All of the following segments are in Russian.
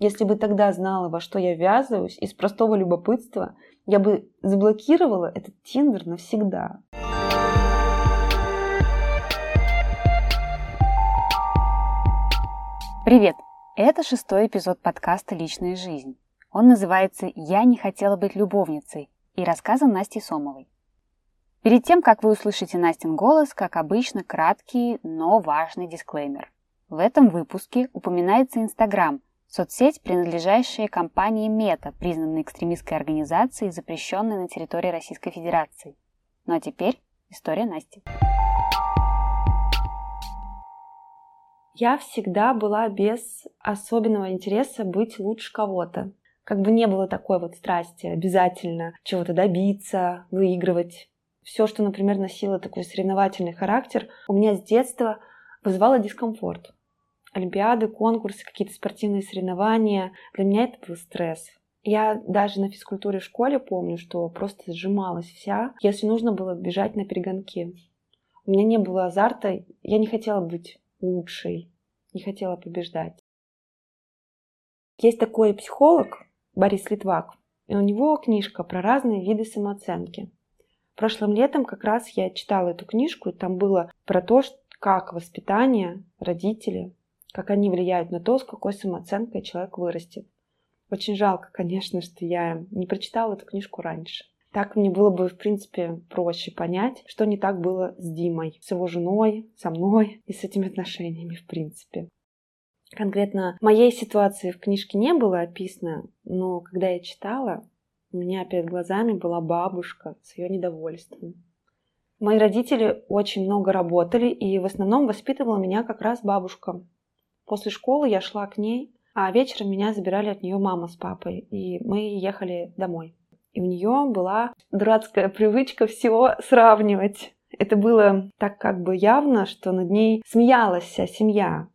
Если бы тогда знала, во что я ввязываюсь, из простого любопытства, я бы заблокировала этот Тиндер навсегда. Привет! Это шестой эпизод подкаста «Личная жизнь». Он называется «Я не хотела быть любовницей» и рассказан Настей Сомовой. Перед тем, как вы услышите Настин голос, как обычно, краткий, но важный дисклеймер. В этом выпуске упоминается Инстаграм, соцсеть, принадлежащая компании Мета, признанной экстремистской организацией, запрещенной на территории Российской Федерации. Ну а теперь история Насти. Я всегда была без особенного интереса быть лучше кого-то. Как бы не было такой вот страсти обязательно чего-то добиться, выигрывать все, что, например, носило такой соревновательный характер, у меня с детства вызывало дискомфорт. Олимпиады, конкурсы, какие-то спортивные соревнования. Для меня это был стресс. Я даже на физкультуре в школе помню, что просто сжималась вся, если нужно было бежать на перегонки. У меня не было азарта, я не хотела быть лучшей, не хотела побеждать. Есть такой психолог Борис Литвак, и у него книжка про разные виды самооценки. Прошлым летом как раз я читала эту книжку, и там было про то, как воспитание, родители, как они влияют на то, с какой самооценкой человек вырастет. Очень жалко, конечно, что я не прочитала эту книжку раньше. Так мне было бы, в принципе, проще понять, что не так было с Димой, с его женой, со мной и с этими отношениями, в принципе. Конкретно моей ситуации в книжке не было описано, но когда я читала, у меня перед глазами была бабушка с ее недовольством. Мои родители очень много работали, и в основном воспитывала меня как раз бабушка. После школы я шла к ней, а вечером меня забирали от нее мама с папой, и мы ехали домой. И у нее была дурацкая привычка все сравнивать. Это было так как бы явно, что над ней смеялась вся семья.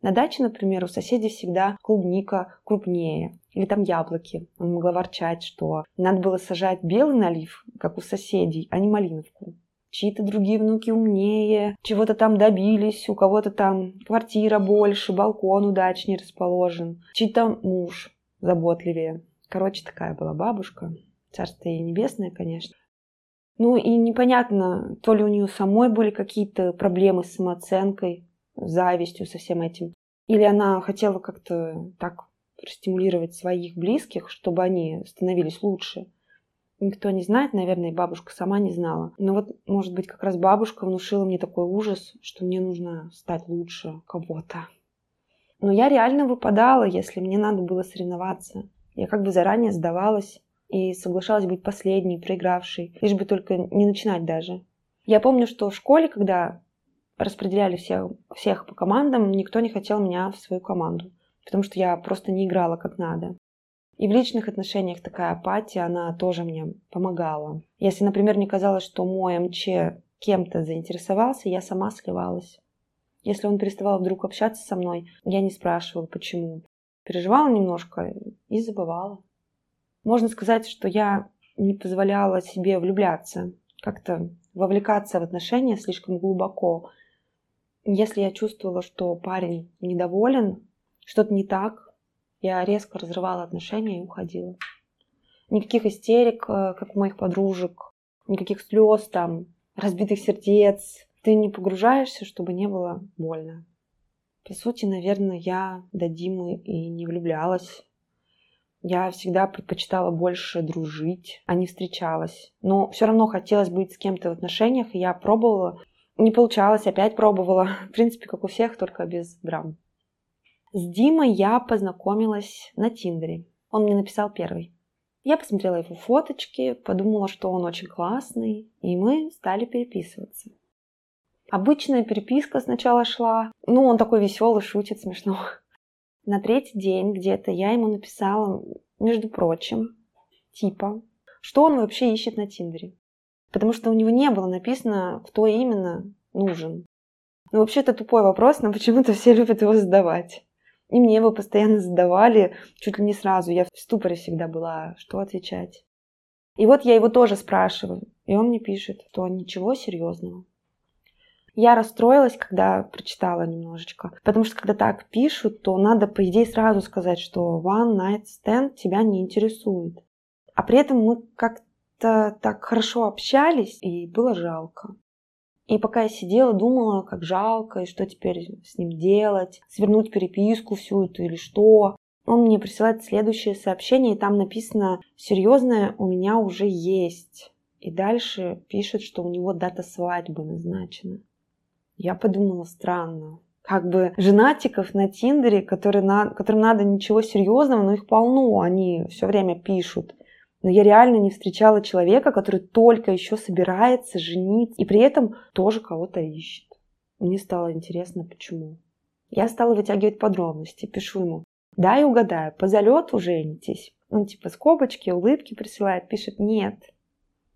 На даче, например, у соседей всегда клубника крупнее. Или там яблоки. Он могла ворчать, что надо было сажать белый налив, как у соседей, а не малиновку. Чьи-то другие внуки умнее, чего-то там добились, у кого-то там квартира больше, балкон удачнее расположен, чей-то муж заботливее. Короче, такая была бабушка. Царство ей небесное, конечно. Ну и непонятно, то ли у нее самой были какие-то проблемы с самооценкой, завистью со всем этим, или она хотела как-то так простимулировать своих близких, чтобы они становились лучше. Никто не знает, наверное, и бабушка сама не знала. Но вот, может быть, как раз бабушка внушила мне такой ужас, что мне нужно стать лучше кого-то. Но я реально выпадала, если мне надо было соревноваться. Я как бы заранее сдавалась и соглашалась быть последней, проигравшей, лишь бы только не начинать даже. Я помню, что в школе, когда распределяли всех, всех по командам, никто не хотел меня в свою команду потому что я просто не играла как надо. И в личных отношениях такая апатия, она тоже мне помогала. Если, например, мне казалось, что мой МЧ кем-то заинтересовался, я сама сливалась. Если он переставал вдруг общаться со мной, я не спрашивала, почему. Переживала немножко и забывала. Можно сказать, что я не позволяла себе влюбляться, как-то вовлекаться в отношения слишком глубоко. Если я чувствовала, что парень недоволен, что-то не так, я резко разрывала отношения и уходила. Никаких истерик, э, как у моих подружек, никаких слез там, разбитых сердец. Ты не погружаешься, чтобы не было больно. По сути, наверное, я до Димы и не влюблялась. Я всегда предпочитала больше дружить, а не встречалась. Но все равно хотелось быть с кем-то в отношениях, и я пробовала. Не получалось, опять пробовала. В принципе, как у всех, только без драм. С Димой я познакомилась на Тиндере. Он мне написал первый. Я посмотрела его фоточки, подумала, что он очень классный, и мы стали переписываться. Обычная переписка сначала шла. Ну, он такой веселый, шутит смешно. На третий день где-то я ему написала, между прочим, типа, что он вообще ищет на Тиндере. Потому что у него не было написано, кто именно нужен. Ну, вообще, это тупой вопрос, но почему-то все любят его задавать. И мне его постоянно задавали, чуть ли не сразу. Я в ступоре всегда была, что отвечать. И вот я его тоже спрашиваю, и он мне пишет, что ничего серьезного. Я расстроилась, когда прочитала немножечко. Потому что когда так пишут, то надо, по идее, сразу сказать, что one night stand тебя не интересует. А при этом мы как-то так хорошо общались, и было жалко. И пока я сидела, думала, как жалко, и что теперь с ним делать, свернуть переписку всю эту или что. Он мне присылает следующее сообщение, и там написано «Серьезное у меня уже есть». И дальше пишет, что у него дата свадьбы назначена. Я подумала, странно. Как бы женатиков на Тиндере, которые на, которым надо ничего серьезного, но их полно, они все время пишут. Но я реально не встречала человека, который только еще собирается жениться и при этом тоже кого-то ищет. Мне стало интересно, почему. Я стала вытягивать подробности, пишу ему. Да, и угадаю, по залету женитесь. Он типа скобочки, улыбки присылает, пишет нет.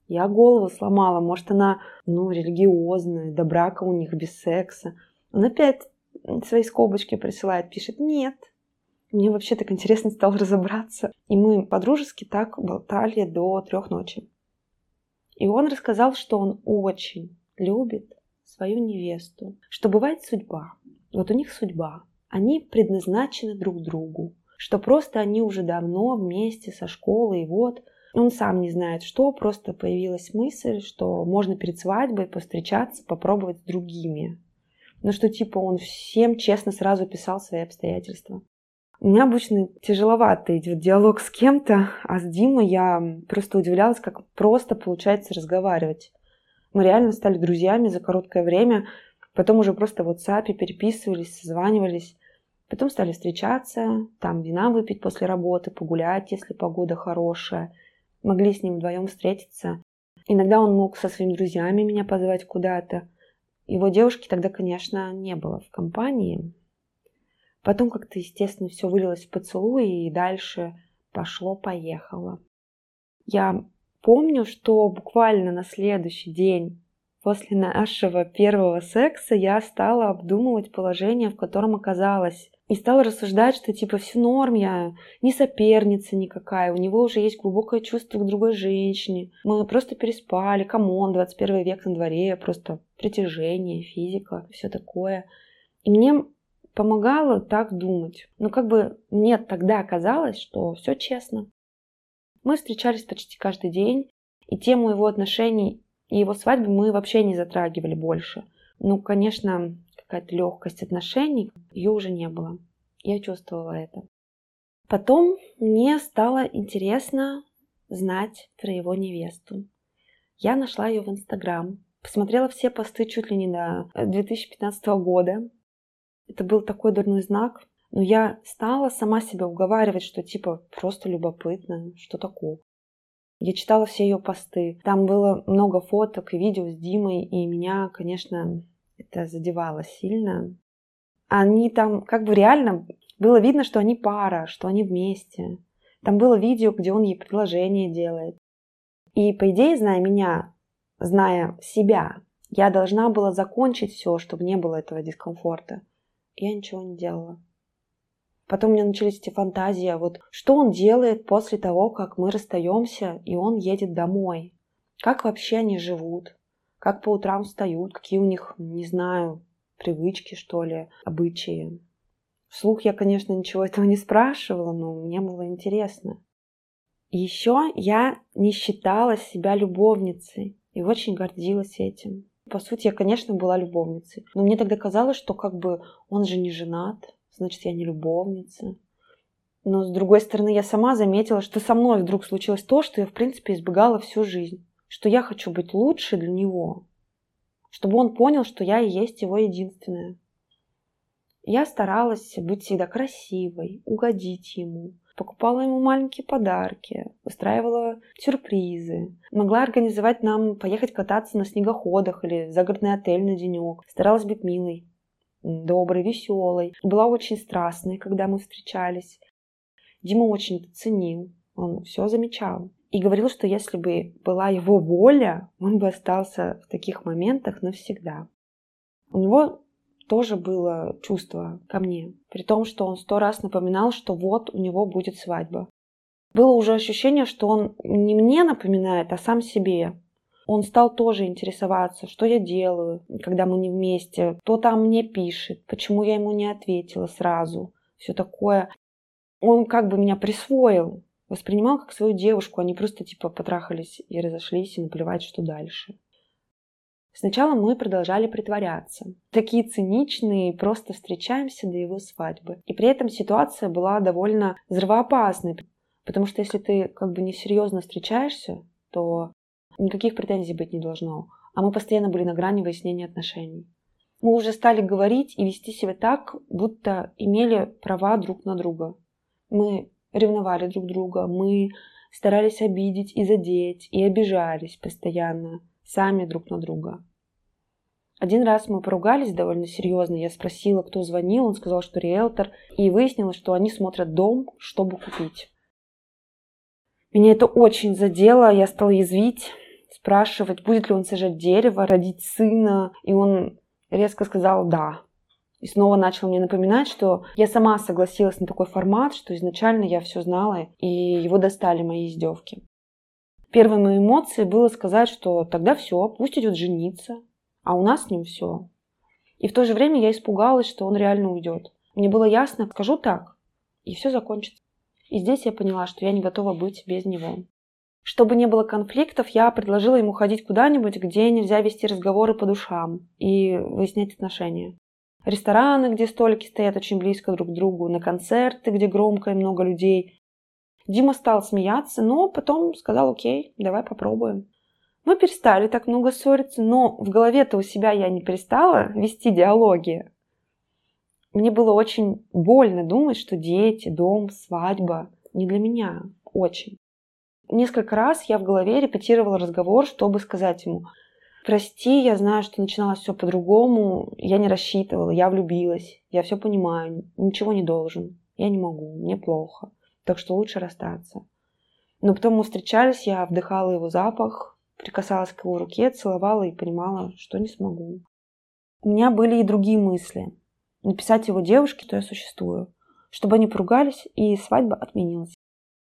Я голову сломала, может она, ну, религиозная, до брака у них без секса. Он опять свои скобочки присылает, пишет нет. Мне вообще так интересно стало разобраться. И мы по-дружески так болтали до трех ночи. И он рассказал, что он очень любит свою невесту, что бывает судьба. Вот у них судьба. Они предназначены друг другу, что просто они уже давно вместе со школы, и вот он сам не знает, что, просто появилась мысль, что можно перед свадьбой повстречаться, попробовать с другими. Но что типа он всем честно сразу писал свои обстоятельства. Меня обычно тяжеловато идет диалог с кем-то, а с Димой я просто удивлялась, как просто получается разговаривать. Мы реально стали друзьями за короткое время, потом уже просто в WhatsApp переписывались, созванивались. Потом стали встречаться, там вина выпить после работы, погулять, если погода хорошая. Могли с ним вдвоем встретиться. Иногда он мог со своими друзьями меня позвать куда-то. Его девушки тогда, конечно, не было в компании, Потом как-то, естественно, все вылилось в поцелуй, и дальше пошло-поехало. Я помню, что буквально на следующий день после нашего первого секса я стала обдумывать положение, в котором оказалась. И стала рассуждать, что типа все норм, я не соперница никакая, у него уже есть глубокое чувство к другой женщине. Мы просто переспали, come on, 21 век на дворе, просто притяжение, физика, все такое. И мне помогало так думать. Но как бы мне тогда казалось, что все честно. Мы встречались почти каждый день, и тему его отношений и его свадьбы мы вообще не затрагивали больше. Ну, конечно, какая-то легкость отношений, ее уже не было. Я чувствовала это. Потом мне стало интересно знать про его невесту. Я нашла ее в Инстаграм, посмотрела все посты чуть ли не до 2015 года, это был такой дурной знак. Но я стала сама себя уговаривать, что типа просто любопытно, что такое. Я читала все ее посты. Там было много фоток и видео с Димой, и меня, конечно, это задевало сильно. Они там как бы реально было видно, что они пара, что они вместе. Там было видео, где он ей предложение делает. И по идее, зная меня, зная себя, я должна была закончить все, чтобы не было этого дискомфорта я ничего не делала. Потом у меня начались эти фантазии, а вот что он делает после того, как мы расстаемся, и он едет домой. Как вообще они живут, как по утрам встают, какие у них, не знаю, привычки, что ли, обычаи. Вслух я, конечно, ничего этого не спрашивала, но мне было интересно. еще я не считала себя любовницей и очень гордилась этим. По сути, я, конечно, была любовницей. Но мне тогда казалось, что как бы он же не женат, значит, я не любовница. Но с другой стороны, я сама заметила, что со мной вдруг случилось то, что я, в принципе, избегала всю жизнь. Что я хочу быть лучше для него. Чтобы он понял, что я и есть его единственная. Я старалась быть всегда красивой, угодить ему, покупала ему маленькие подарки, устраивала сюрпризы, могла организовать нам поехать кататься на снегоходах или загородный отель на денек. Старалась быть милой, доброй, веселой. Была очень страстной, когда мы встречались. Дима очень это ценил, он все замечал. И говорил, что если бы была его воля, он бы остался в таких моментах навсегда. У него тоже было чувство ко мне, при том, что он сто раз напоминал, что вот у него будет свадьба. Было уже ощущение, что он не мне напоминает, а сам себе. Он стал тоже интересоваться, что я делаю, когда мы не вместе, кто там мне пишет, почему я ему не ответила сразу, все такое. Он как бы меня присвоил, воспринимал как свою девушку, они просто типа потрахались и разошлись, и наплевать, что дальше. Сначала мы продолжали притворяться. Такие циничные, просто встречаемся до его свадьбы. И при этом ситуация была довольно взрывоопасной, потому что если ты как бы несерьезно встречаешься, то никаких претензий быть не должно. А мы постоянно были на грани выяснения отношений. Мы уже стали говорить и вести себя так, будто имели права друг на друга. Мы ревновали друг друга, мы старались обидеть и задеть, и обижались постоянно, сами друг на друга. Один раз мы поругались довольно серьезно. Я спросила, кто звонил. Он сказал, что риэлтор. И выяснилось, что они смотрят дом, чтобы купить. Меня это очень задело. Я стала язвить, спрашивать, будет ли он сажать дерево, родить сына. И он резко сказал «да». И снова начал мне напоминать, что я сама согласилась на такой формат, что изначально я все знала, и его достали мои издевки. Первой моей эмоцией было сказать, что тогда все, пусть идет жениться, а у нас с ним все. И в то же время я испугалась, что он реально уйдет. Мне было ясно, скажу так, и все закончится. И здесь я поняла, что я не готова быть без него. Чтобы не было конфликтов, я предложила ему ходить куда-нибудь, где нельзя вести разговоры по душам и выяснять отношения рестораны, где столики стоят очень близко друг к другу, на концерты, где громко и много людей. Дима стал смеяться, но потом сказал, окей, давай попробуем. Мы перестали так много ссориться, но в голове-то у себя я не перестала вести диалоги. Мне было очень больно думать, что дети, дом, свадьба не для меня. Очень. Несколько раз я в голове репетировала разговор, чтобы сказать ему – Прости, я знаю, что начиналось все по-другому. Я не рассчитывала, я влюбилась. Я все понимаю, ничего не должен. Я не могу, мне плохо. Так что лучше расстаться. Но потом мы встречались, я вдыхала его запах, прикасалась к его руке, целовала и понимала, что не смогу. У меня были и другие мысли. Написать его девушке, что я существую. Чтобы они поругались, и свадьба отменилась.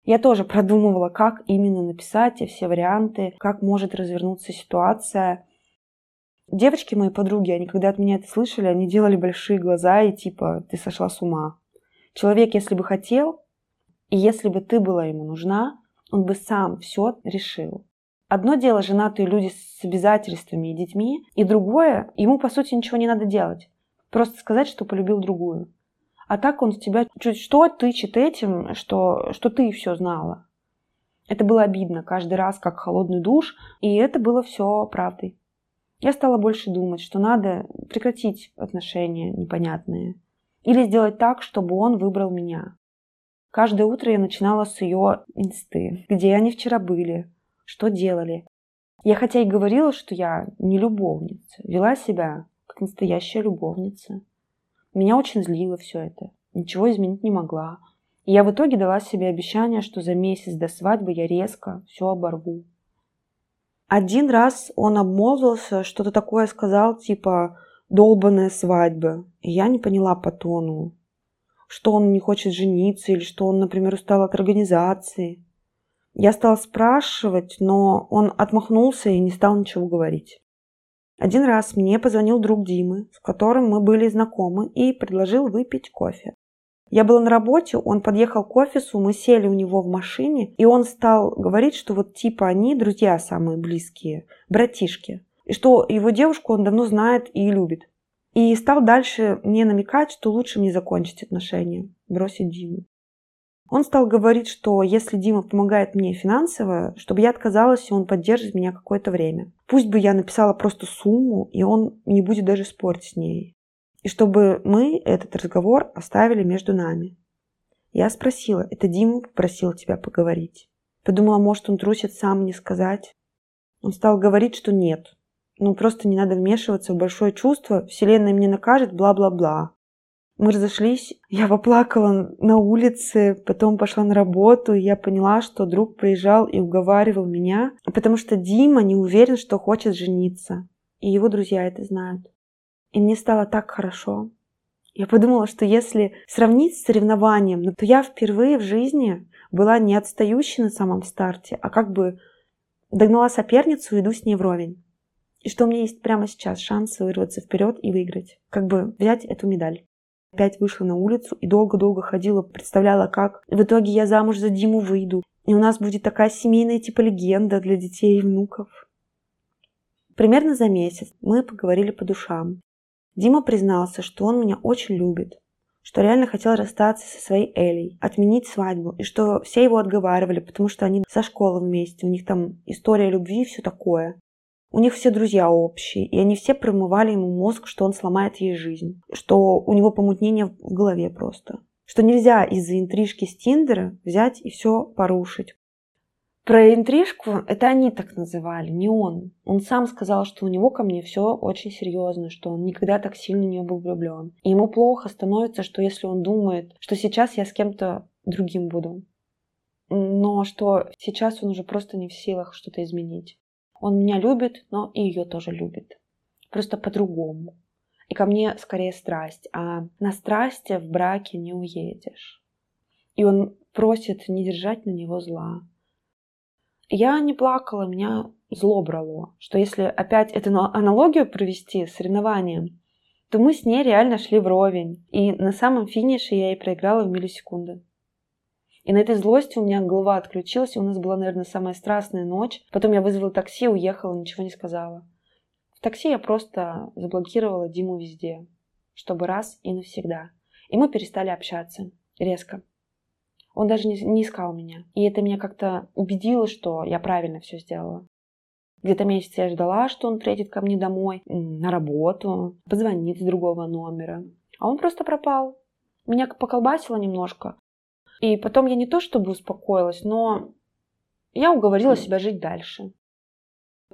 Я тоже продумывала, как именно написать, и все варианты, как может развернуться ситуация. Девочки мои подруги, они когда от меня это слышали, они делали большие глаза и типа, ты сошла с ума. Человек, если бы хотел, и если бы ты была ему нужна, он бы сам все решил. Одно дело женатые люди с обязательствами и детьми, и другое, ему по сути ничего не надо делать. Просто сказать, что полюбил другую. А так он в тебя чуть что тычет этим, что, что ты все знала. Это было обидно каждый раз, как холодный душ, и это было все правдой. Я стала больше думать, что надо прекратить отношения непонятные. Или сделать так, чтобы он выбрал меня. Каждое утро я начинала с ее инсты. Где они вчера были? Что делали? Я хотя и говорила, что я не любовница, вела себя как настоящая любовница. Меня очень злило все это. Ничего изменить не могла. И я в итоге дала себе обещание, что за месяц до свадьбы я резко все оборву. Один раз он обмолвился, что-то такое сказал, типа «долбанная свадьба». И я не поняла по тону, что он не хочет жениться или что он, например, устал от организации. Я стала спрашивать, но он отмахнулся и не стал ничего говорить. Один раз мне позвонил друг Димы, с которым мы были знакомы, и предложил выпить кофе. Я была на работе, он подъехал к офису, мы сели у него в машине, и он стал говорить, что вот типа они друзья самые близкие, братишки, и что его девушку он давно знает и любит. И стал дальше мне намекать, что лучше мне закончить отношения, бросить Диму. Он стал говорить, что если Дима помогает мне финансово, чтобы я отказалась, и он поддержит меня какое-то время. Пусть бы я написала просто сумму, и он не будет даже спорить с ней и чтобы мы этот разговор оставили между нами. Я спросила, это Дима попросил тебя поговорить. Подумала, может, он трусит сам не сказать. Он стал говорить, что нет. Ну, просто не надо вмешиваться в большое чувство, вселенная мне накажет, бла-бла-бла. Мы разошлись, я поплакала на улице, потом пошла на работу, и я поняла, что друг приезжал и уговаривал меня, потому что Дима не уверен, что хочет жениться. И его друзья это знают. И мне стало так хорошо. Я подумала, что если сравнить с соревнованием, то я впервые в жизни была не отстающей на самом старте, а как бы Догнала соперницу, иду с ней вровень. И что у меня есть прямо сейчас шанс вырваться вперед и выиграть. Как бы взять эту медаль. Опять вышла на улицу и долго-долго ходила, представляла, как в итоге я замуж за Диму выйду. И у нас будет такая семейная типа легенда для детей и внуков. Примерно за месяц мы поговорили по душам. Дима признался, что он меня очень любит, что реально хотел расстаться со своей Элей, отменить свадьбу, и что все его отговаривали, потому что они со школы вместе, у них там история любви и все такое. У них все друзья общие, и они все промывали ему мозг, что он сломает ей жизнь, что у него помутнение в голове просто, что нельзя из-за интрижки с Тиндера взять и все порушить. Про интрижку это они так называли, не он. Он сам сказал, что у него ко мне все очень серьезно, что он никогда так сильно не был влюблен. И ему плохо становится, что если он думает, что сейчас я с кем-то другим буду, но что сейчас он уже просто не в силах что-то изменить. Он меня любит, но и ее тоже любит. Просто по-другому. И ко мне скорее страсть, а на страсти в браке не уедешь. И он просит не держать на него зла. Я не плакала, меня зло брало, что если опять эту аналогию провести с соревнованием, то мы с ней реально шли вровень. И на самом финише я ей проиграла в миллисекунды. И на этой злости у меня голова отключилась, и у нас была, наверное, самая страстная ночь. Потом я вызвала такси, уехала, ничего не сказала. В такси я просто заблокировала Диму везде, чтобы раз и навсегда. И мы перестали общаться резко. Он даже не, не искал меня. И это меня как-то убедило, что я правильно все сделала. Где-то месяц я ждала, что он приедет ко мне домой, на работу, позвонит с другого номера. А он просто пропал. Меня поколбасило немножко. И потом я не то чтобы успокоилась, но я уговорила себя жить дальше.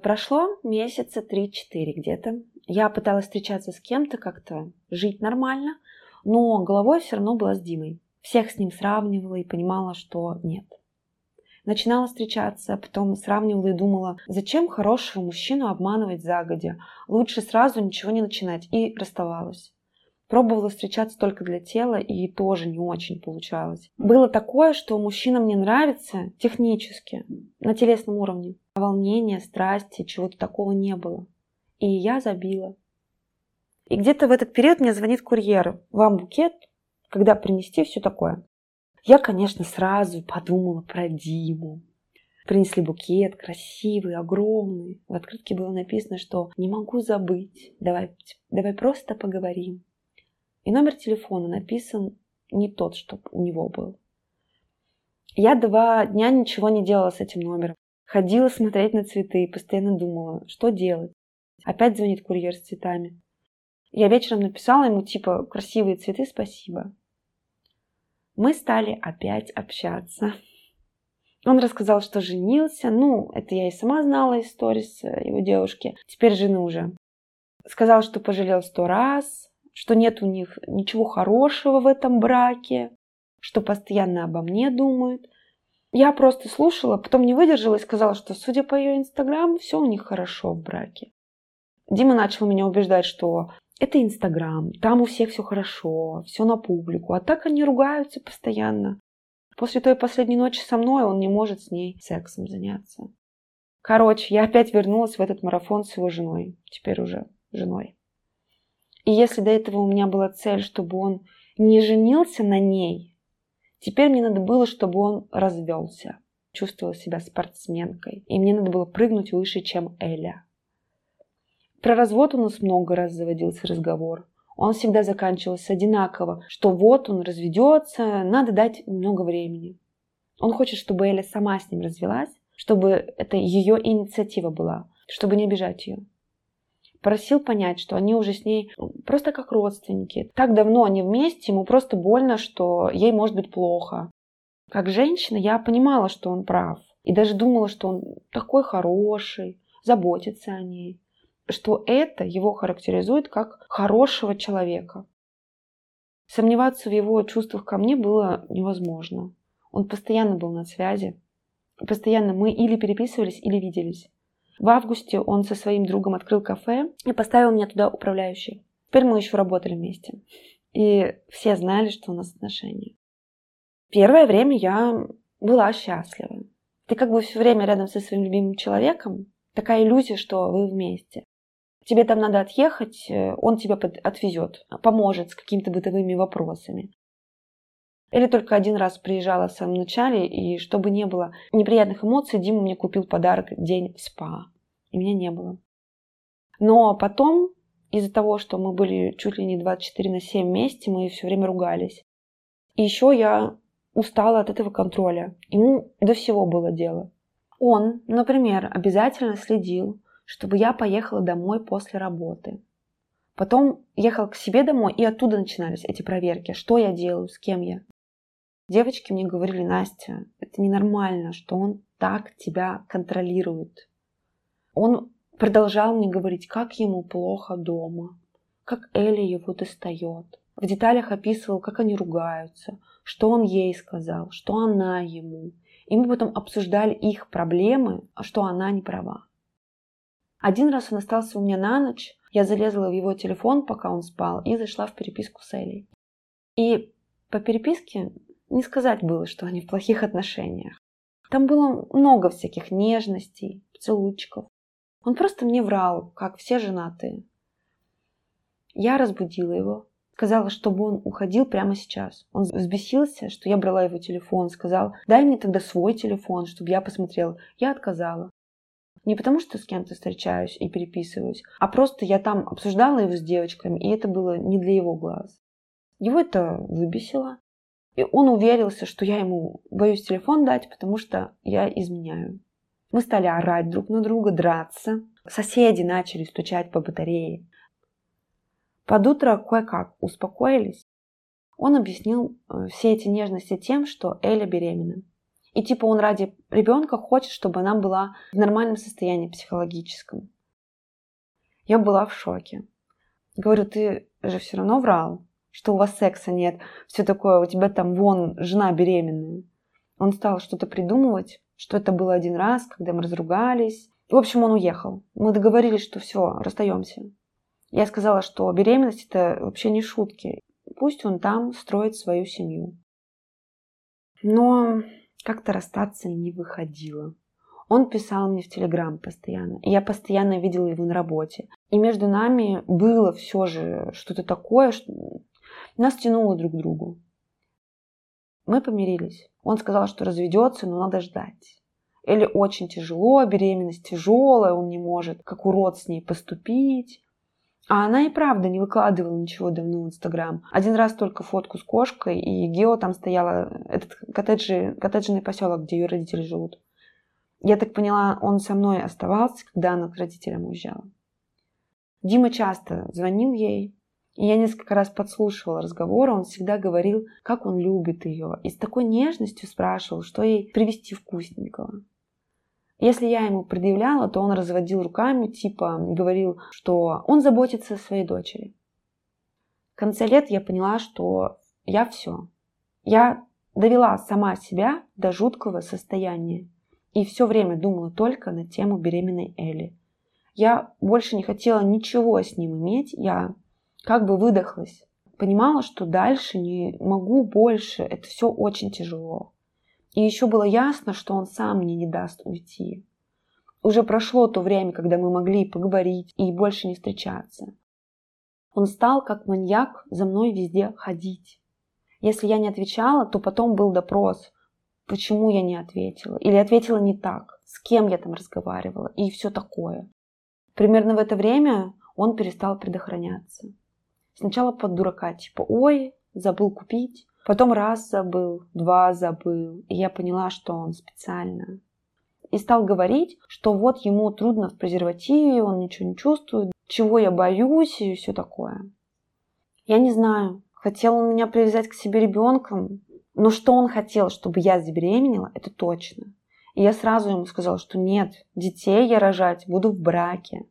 Прошло месяца 3-4 где-то. Я пыталась встречаться с кем-то, как-то жить нормально, но головой все равно была с Димой всех с ним сравнивала и понимала, что нет. Начинала встречаться, потом сравнивала и думала, зачем хорошего мужчину обманывать загодя, лучше сразу ничего не начинать, и расставалась. Пробовала встречаться только для тела, и тоже не очень получалось. Было такое, что мужчина мне нравится технически, на телесном уровне. А волнения, страсти, чего-то такого не было. И я забила. И где-то в этот период мне звонит курьер. Вам букет? когда принести все такое. Я, конечно, сразу подумала про Диму. Принесли букет, красивый, огромный. В открытке было написано, что не могу забыть, давай, давай просто поговорим. И номер телефона написан не тот, что у него был. Я два дня ничего не делала с этим номером. Ходила смотреть на цветы постоянно думала, что делать. Опять звонит курьер с цветами. Я вечером написала ему типа «красивые цветы, спасибо» мы стали опять общаться. Он рассказал, что женился. Ну, это я и сама знала из сторис его девушки. Теперь жены уже. Сказал, что пожалел сто раз, что нет у них ничего хорошего в этом браке, что постоянно обо мне думают. Я просто слушала, потом не выдержала и сказала, что, судя по ее инстаграм, все у них хорошо в браке. Дима начал меня убеждать, что это Инстаграм, там у всех все хорошо, все на публику, а так они ругаются постоянно. После той последней ночи со мной он не может с ней сексом заняться. Короче, я опять вернулась в этот марафон с его женой, теперь уже женой. И если до этого у меня была цель, чтобы он не женился на ней, теперь мне надо было, чтобы он развелся. Чувствовала себя спортсменкой. И мне надо было прыгнуть выше, чем Эля. Про развод у нас много раз заводился разговор. Он всегда заканчивался одинаково, что вот он разведется, надо дать много времени. Он хочет, чтобы Эля сама с ним развелась, чтобы это ее инициатива была, чтобы не обижать ее. Просил понять, что они уже с ней просто как родственники. Так давно они вместе, ему просто больно, что ей может быть плохо. Как женщина я понимала, что он прав. И даже думала, что он такой хороший, заботится о ней что это его характеризует как хорошего человека. Сомневаться в его чувствах ко мне было невозможно. Он постоянно был на связи. Постоянно мы или переписывались, или виделись. В августе он со своим другом открыл кафе и поставил меня туда управляющей. Теперь мы еще работали вместе. И все знали, что у нас отношения. Первое время я была счастлива. Ты как бы все время рядом со своим любимым человеком, такая иллюзия, что вы вместе. Тебе там надо отъехать, э, он тебя отвезет, поможет с какими-то бытовыми вопросами. Или только один раз приезжала в самом начале, и чтобы не было неприятных эмоций, Дима мне купил подарок день в спа. И меня не было. Но потом, из-за того, что мы были чуть ли не 24 на 7 вместе, мы все время ругались. И еще я устала от этого контроля. Ему до всего было дело. Он, например, обязательно следил, чтобы я поехала домой после работы. Потом ехал к себе домой, и оттуда начинались эти проверки. Что я делаю, с кем я. Девочки мне говорили, Настя, это ненормально, что он так тебя контролирует. Он продолжал мне говорить, как ему плохо дома, как Элли его достает. В деталях описывал, как они ругаются, что он ей сказал, что она ему. И мы потом обсуждали их проблемы, а что она не права. Один раз он остался у меня на ночь, я залезла в его телефон, пока он спал, и зашла в переписку с Элей. И по переписке не сказать было, что они в плохих отношениях. Там было много всяких нежностей, поцелуйчиков. Он просто мне врал, как все женатые. Я разбудила его, сказала, чтобы он уходил прямо сейчас. Он взбесился, что я брала его телефон, сказал, дай мне тогда свой телефон, чтобы я посмотрела. Я отказала. Не потому, что с кем-то встречаюсь и переписываюсь, а просто я там обсуждала его с девочками, и это было не для его глаз. Его это выбесило. И он уверился, что я ему боюсь телефон дать, потому что я изменяю. Мы стали орать друг на друга, драться. Соседи начали стучать по батарее. Под утро кое-как успокоились. Он объяснил э, все эти нежности тем, что Эля беременна. И типа он ради ребенка хочет, чтобы она была в нормальном состоянии психологическом. Я была в шоке. Говорю, ты же все равно врал, что у вас секса нет, все такое, у тебя там вон жена беременная. Он стал что-то придумывать, что это было один раз, когда мы разругались. В общем, он уехал. Мы договорились, что все, расстаемся. Я сказала, что беременность это вообще не шутки. Пусть он там строит свою семью. Но как-то расстаться не выходило. Он писал мне в Телеграм постоянно. И я постоянно видела его на работе. И между нами было все же что-то такое, нас тянуло друг к другу. Мы помирились. Он сказал, что разведется, но надо ждать. Или очень тяжело, беременность тяжелая, он не может как урод с ней поступить. А она и правда не выкладывала ничего давно в Инстаграм. Один раз только фотку с кошкой, и Гео там стояла, этот коттеджи, коттеджный поселок, где ее родители живут. Я так поняла, он со мной оставался, когда она к родителям уезжала. Дима часто звонил ей, и я несколько раз подслушивала разговор, он всегда говорил, как он любит ее, и с такой нежностью спрашивал, что ей привезти вкусненького. Если я ему предъявляла, то он разводил руками, типа говорил, что он заботится о своей дочери. В конце лет я поняла, что я все. Я довела сама себя до жуткого состояния и все время думала только на тему беременной Элли. Я больше не хотела ничего с ним иметь, я как бы выдохлась. Понимала, что дальше не могу больше, это все очень тяжело. И еще было ясно, что он сам мне не даст уйти. Уже прошло то время, когда мы могли поговорить и больше не встречаться. Он стал, как маньяк, за мной везде ходить. Если я не отвечала, то потом был допрос, почему я не ответила. Или ответила не так, с кем я там разговаривала и все такое. Примерно в это время он перестал предохраняться. Сначала под дурака, типа, ой, забыл купить, Потом раз забыл, два забыл, и я поняла, что он специально. И стал говорить, что вот ему трудно в презервативе, он ничего не чувствует, чего я боюсь и все такое. Я не знаю, хотел он меня привязать к себе ребенком, но что он хотел, чтобы я забеременела, это точно. И я сразу ему сказала, что нет, детей я рожать буду в браке.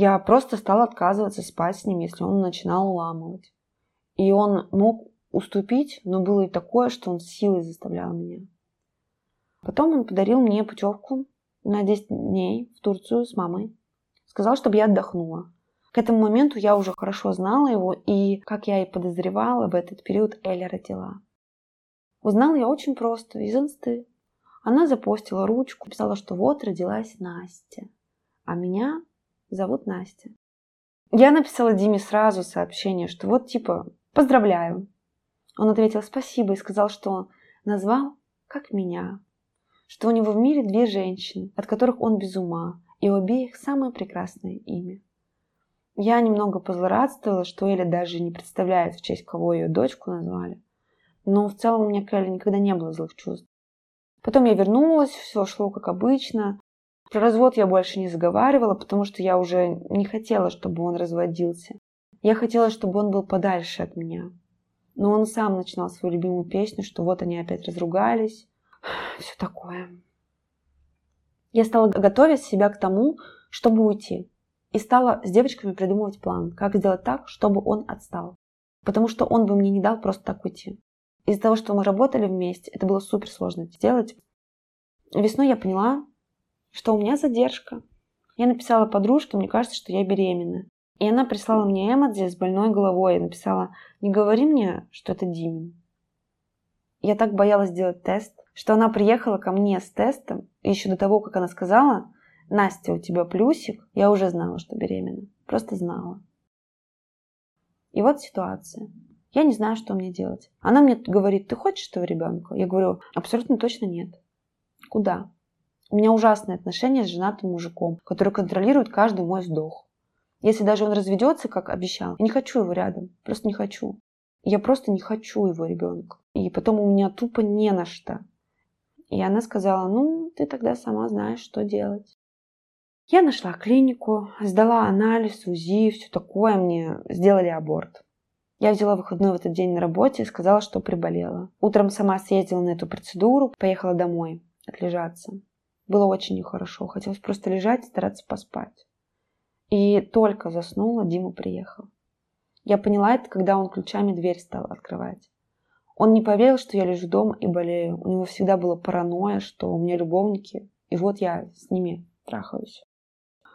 Я просто стала отказываться спать с ним, если он начинал уламывать. И он мог уступить, но было и такое, что он силой заставлял меня. Потом он подарил мне путевку на 10 дней в Турцию с мамой. Сказал, чтобы я отдохнула. К этому моменту я уже хорошо знала его, и, как я и подозревала, в этот период Эля родила. Узнала я очень просто, из инсты. Она запостила ручку, писала, что вот родилась Настя, а меня зовут Настя. Я написала Диме сразу сообщение, что вот типа «поздравляю». Он ответил спасибо и сказал, что назвал как меня, что у него в мире две женщины, от которых он без ума, и у обеих самое прекрасное имя. Я немного позлорадствовала, что Эля даже не представляет, в честь кого ее дочку назвали. Но в целом у меня к Эле никогда не было злых чувств. Потом я вернулась, все шло как обычно. Про развод я больше не заговаривала, потому что я уже не хотела, чтобы он разводился. Я хотела, чтобы он был подальше от меня. Но он сам начинал свою любимую песню, что вот они опять разругались. Все такое. Я стала готовить себя к тому, чтобы уйти. И стала с девочками придумывать план, как сделать так, чтобы он отстал. Потому что он бы мне не дал просто так уйти. Из-за того, что мы работали вместе, это было супер сложно сделать. Весной я поняла, что у меня задержка. Я написала подружке, мне кажется, что я беременна. И она прислала мне эмодзи с больной головой и написала, не говори мне, что это Димин. Я так боялась сделать тест, что она приехала ко мне с тестом, и еще до того, как она сказала, Настя, у тебя плюсик, я уже знала, что беременна. Просто знала. И вот ситуация. Я не знаю, что мне делать. Она мне говорит, ты хочешь этого ребенка? Я говорю, абсолютно точно нет. Куда? У меня ужасные отношения с женатым мужиком, который контролирует каждый мой вздох. Если даже он разведется, как обещал, я не хочу его рядом. Просто не хочу. Я просто не хочу его ребенка. И потом у меня тупо не на что. И она сказала, ну, ты тогда сама знаешь, что делать. Я нашла клинику, сдала анализ, УЗИ, все такое, мне сделали аборт. Я взяла выходной в этот день на работе и сказала, что приболела. Утром сама съездила на эту процедуру, поехала домой отлежаться. Было очень нехорошо, хотелось просто лежать и стараться поспать. И только заснула, Дима приехал. Я поняла это, когда он ключами дверь стал открывать. Он не поверил, что я лежу дома и болею. У него всегда было паранойя, что у меня любовники, и вот я с ними трахаюсь.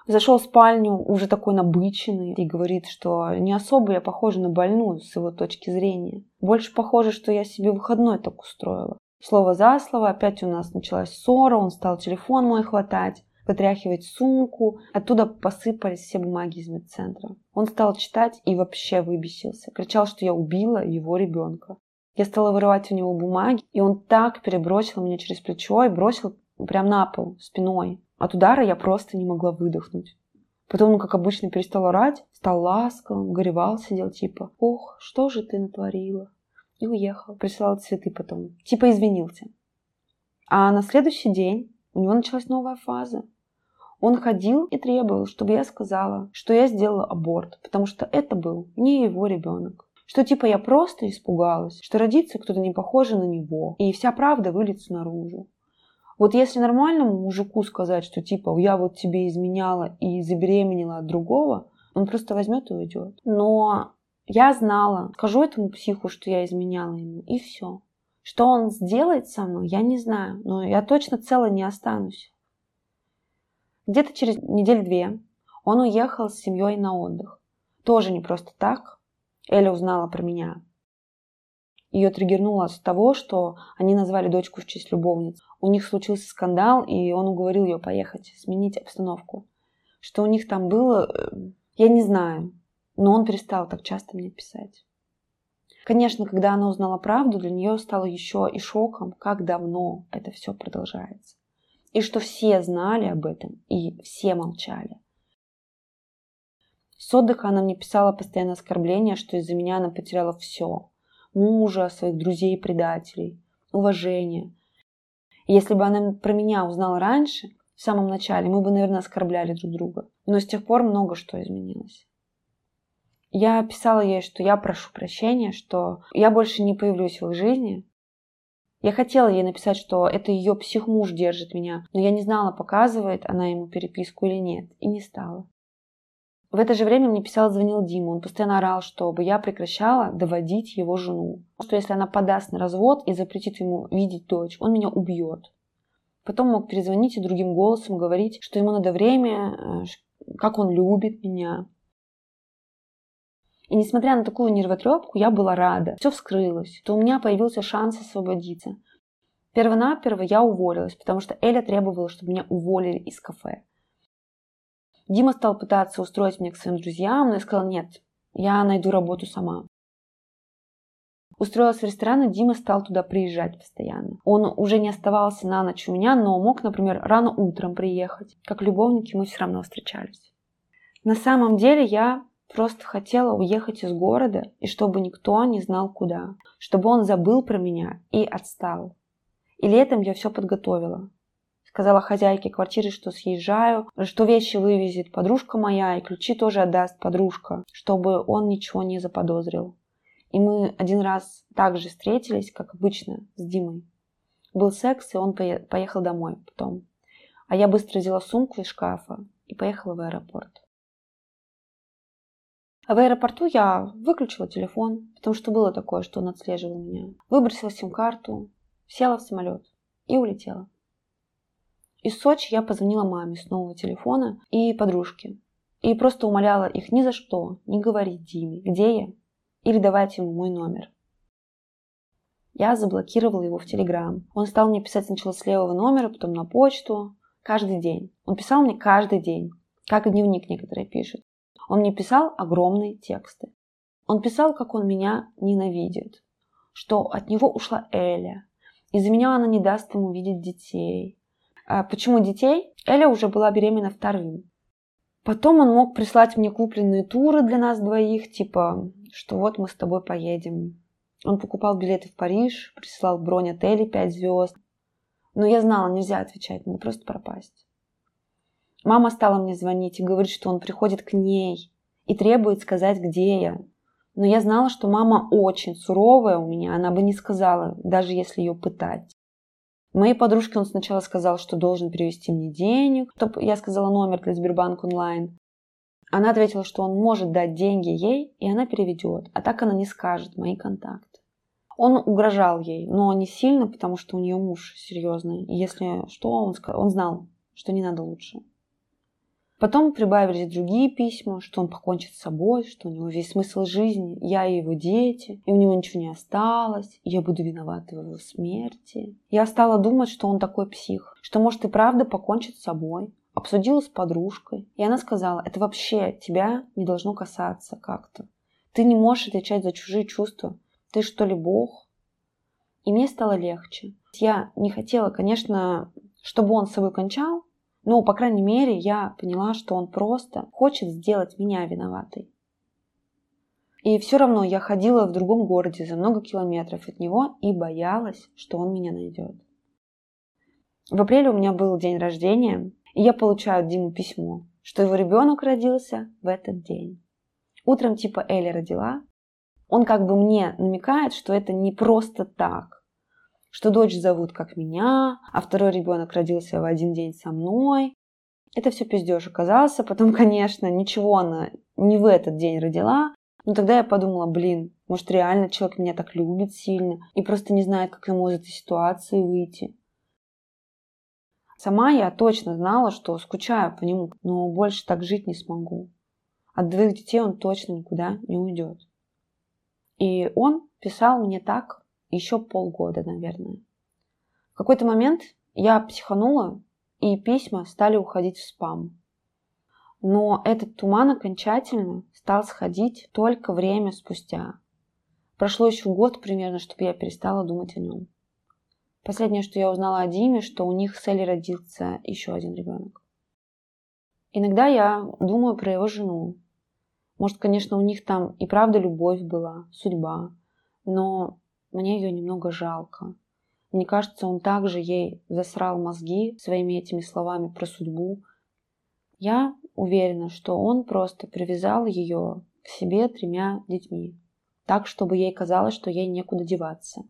Зашел в спальню уже такой набыченный и говорит, что не особо я похожа на больную с его точки зрения. Больше похоже, что я себе выходной так устроила. Слово за слово, опять у нас началась ссора, он стал телефон мой хватать, потряхивать сумку. Оттуда посыпались все бумаги из медцентра. Он стал читать и вообще выбесился. Кричал, что я убила его ребенка. Я стала вырывать у него бумаги, и он так перебросил меня через плечо и бросил прямо на пол спиной. От удара я просто не могла выдохнуть. Потом он, как обычно, перестал орать, стал ласковым, горевал, сидел типа «Ох, что же ты натворила?» И уехал. Присылал цветы потом. Типа извинился. А на следующий день у него началась новая фаза. Он ходил и требовал, чтобы я сказала, что я сделала аборт, потому что это был не его ребенок. Что типа я просто испугалась, что родится кто-то не похожий на него, и вся правда выльется наружу. Вот если нормальному мужику сказать, что типа я вот тебе изменяла и забеременела от другого, он просто возьмет и уйдет. Но я знала, скажу этому психу, что я изменяла ему, и все. Что он сделает со мной, я не знаю, но я точно цело не останусь. Где-то через неделю-две он уехал с семьей на отдых. Тоже не просто так. Эля узнала про меня. Ее триггернуло с того, что они назвали дочку в честь любовниц. У них случился скандал, и он уговорил ее поехать, сменить обстановку. Что у них там было, э, я не знаю. Но он перестал так часто мне писать. Конечно, когда она узнала правду, для нее стало еще и шоком, как давно это все продолжается. И что все знали об этом, и все молчали. С отдыха она мне писала постоянно оскорбления, что из-за меня она потеряла все мужа, своих друзей предателей, уважение. Если бы она про меня узнала раньше, в самом начале, мы бы, наверное, оскорбляли друг друга. Но с тех пор много что изменилось. Я писала ей, что я прошу прощения, что я больше не появлюсь в их жизни. Я хотела ей написать, что это ее психмуж держит меня, но я не знала, показывает она ему переписку или нет, и не стала. В это же время мне писал, звонил Дима. Он постоянно орал, чтобы я прекращала доводить его жену. Что если она подаст на развод и запретит ему видеть дочь, он меня убьет. Потом мог перезвонить и другим голосом говорить, что ему надо время, э, как он любит меня. И несмотря на такую нервотрепку, я была рада. Все вскрылось, то у меня появился шанс освободиться. Первонаперво я уволилась, потому что Эля требовала, чтобы меня уволили из кафе. Дима стал пытаться устроить меня к своим друзьям, но я сказала, нет, я найду работу сама. Устроилась в ресторан, и Дима стал туда приезжать постоянно. Он уже не оставался на ночь у меня, но мог, например, рано утром приехать. Как любовники мы все равно встречались. На самом деле я просто хотела уехать из города, и чтобы никто не знал куда. Чтобы он забыл про меня и отстал. И летом я все подготовила. Сказала хозяйке квартиры, что съезжаю, что вещи вывезет подружка моя, и ключи тоже отдаст подружка, чтобы он ничего не заподозрил. И мы один раз также встретились, как обычно, с Димой. Был секс, и он поехал домой потом. А я быстро взяла сумку из шкафа и поехала в аэропорт. А в аэропорту я выключила телефон, потому что было такое, что он отслеживал меня. Выбросила сим-карту, села в самолет и улетела. Из Сочи я позвонила маме с нового телефона и подружке. И просто умоляла их ни за что не говорить Диме, где я или давать ему мой номер. Я заблокировала его в Телеграм. Он стал мне писать сначала с левого номера, потом на почту. Каждый день. Он писал мне каждый день. Как дневник некоторые пишут. Он мне писал огромные тексты. Он писал, как он меня ненавидит. Что от него ушла Эля. Из-за меня она не даст ему видеть детей. А почему детей? Эля уже была беременна вторым. Потом он мог прислать мне купленные туры для нас двоих, типа что вот мы с тобой поедем. Он покупал билеты в Париж, присылал бронь отелей 5 звезд. Но я знала, нельзя отвечать, надо просто пропасть. Мама стала мне звонить и говорить, что он приходит к ней и требует сказать, где я. Но я знала, что мама очень суровая у меня, она бы не сказала, даже если ее пытать. Моей подружке он сначала сказал, что должен перевести мне денег. Я сказала номер для Сбербанк онлайн. Она ответила, что он может дать деньги ей, и она переведет, а так она не скажет мои контакты. Он угрожал ей, но не сильно, потому что у нее муж серьезный. И если что, он, он знал, что не надо лучше. Потом прибавились другие письма, что он покончит с собой, что у него весь смысл жизни, я и его дети, и у него ничего не осталось, и я буду виновата в его смерти. Я стала думать, что он такой псих, что может и правда покончить с собой, обсудила с подружкой, и она сказала, это вообще тебя не должно касаться как-то. Ты не можешь отвечать за чужие чувства. Ты что ли бог? И мне стало легче. Я не хотела, конечно, чтобы он с собой кончал, но, по крайней мере, я поняла, что он просто хочет сделать меня виноватой. И все равно я ходила в другом городе за много километров от него и боялась, что он меня найдет. В апреле у меня был день рождения, и я получаю от Димы письмо, что его ребенок родился в этот день. Утром типа Элли родила. Он как бы мне намекает, что это не просто так, что дочь зовут как меня, а второй ребенок родился в один день со мной. Это все пиздеж оказался. Потом, конечно, ничего она не в этот день родила. Но тогда я подумала, блин, может реально человек меня так любит сильно и просто не знает, как ему из этой ситуации выйти. Сама я точно знала, что скучаю по нему, но больше так жить не смогу. От двоих детей он точно никуда не уйдет. И он писал мне так еще полгода, наверное. В какой-то момент я психанула, и письма стали уходить в спам. Но этот туман окончательно стал сходить только время спустя. Прошло еще год примерно, чтобы я перестала думать о нем. Последнее, что я узнала о Диме, что у них с Элли родился еще один ребенок. Иногда я думаю про его жену. Может, конечно, у них там и правда любовь была, судьба, но мне ее немного жалко. Мне кажется, он также ей засрал мозги своими этими словами про судьбу. Я уверена, что он просто привязал ее к себе тремя детьми, так, чтобы ей казалось, что ей некуда деваться.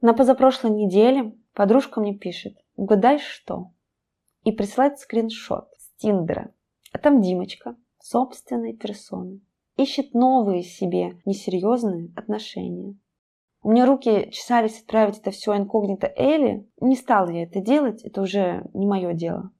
На позапрошлой неделе подружка мне пишет, угадай что? И присылает скриншот с Тиндера. А там Димочка, собственной персоной. Ищет новые себе несерьезные отношения. У меня руки чесались отправить это все инкогнито Элли. Не стала я это делать, это уже не мое дело.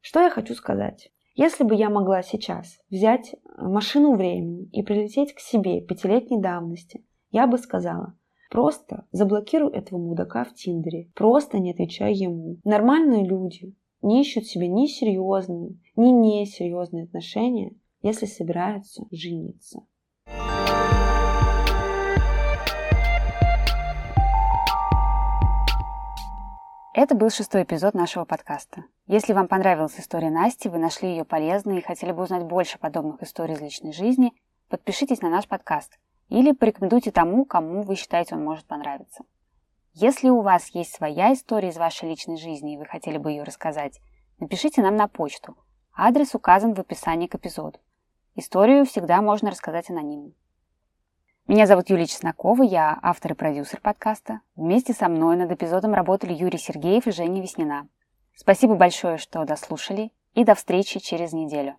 Что я хочу сказать? Если бы я могла сейчас взять машину времени и прилететь к себе пятилетней давности, я бы сказала – Просто заблокируй этого мудака в Тиндере. Просто не отвечай ему. Нормальные люди не ищут себе ни серьезные, ни несерьезные отношения, если собираются жениться. Это был шестой эпизод нашего подкаста. Если вам понравилась история Насти, вы нашли ее полезной и хотели бы узнать больше подобных историй из личной жизни, подпишитесь на наш подкаст или порекомендуйте тому, кому вы считаете он может понравиться. Если у вас есть своя история из вашей личной жизни и вы хотели бы ее рассказать, напишите нам на почту. Адрес указан в описании к эпизоду. Историю всегда можно рассказать анонимно. Меня зовут Юлия Чеснокова, я автор и продюсер подкаста. Вместе со мной над эпизодом работали Юрий Сергеев и Женя Веснина. Спасибо большое, что дослушали, и до встречи через неделю.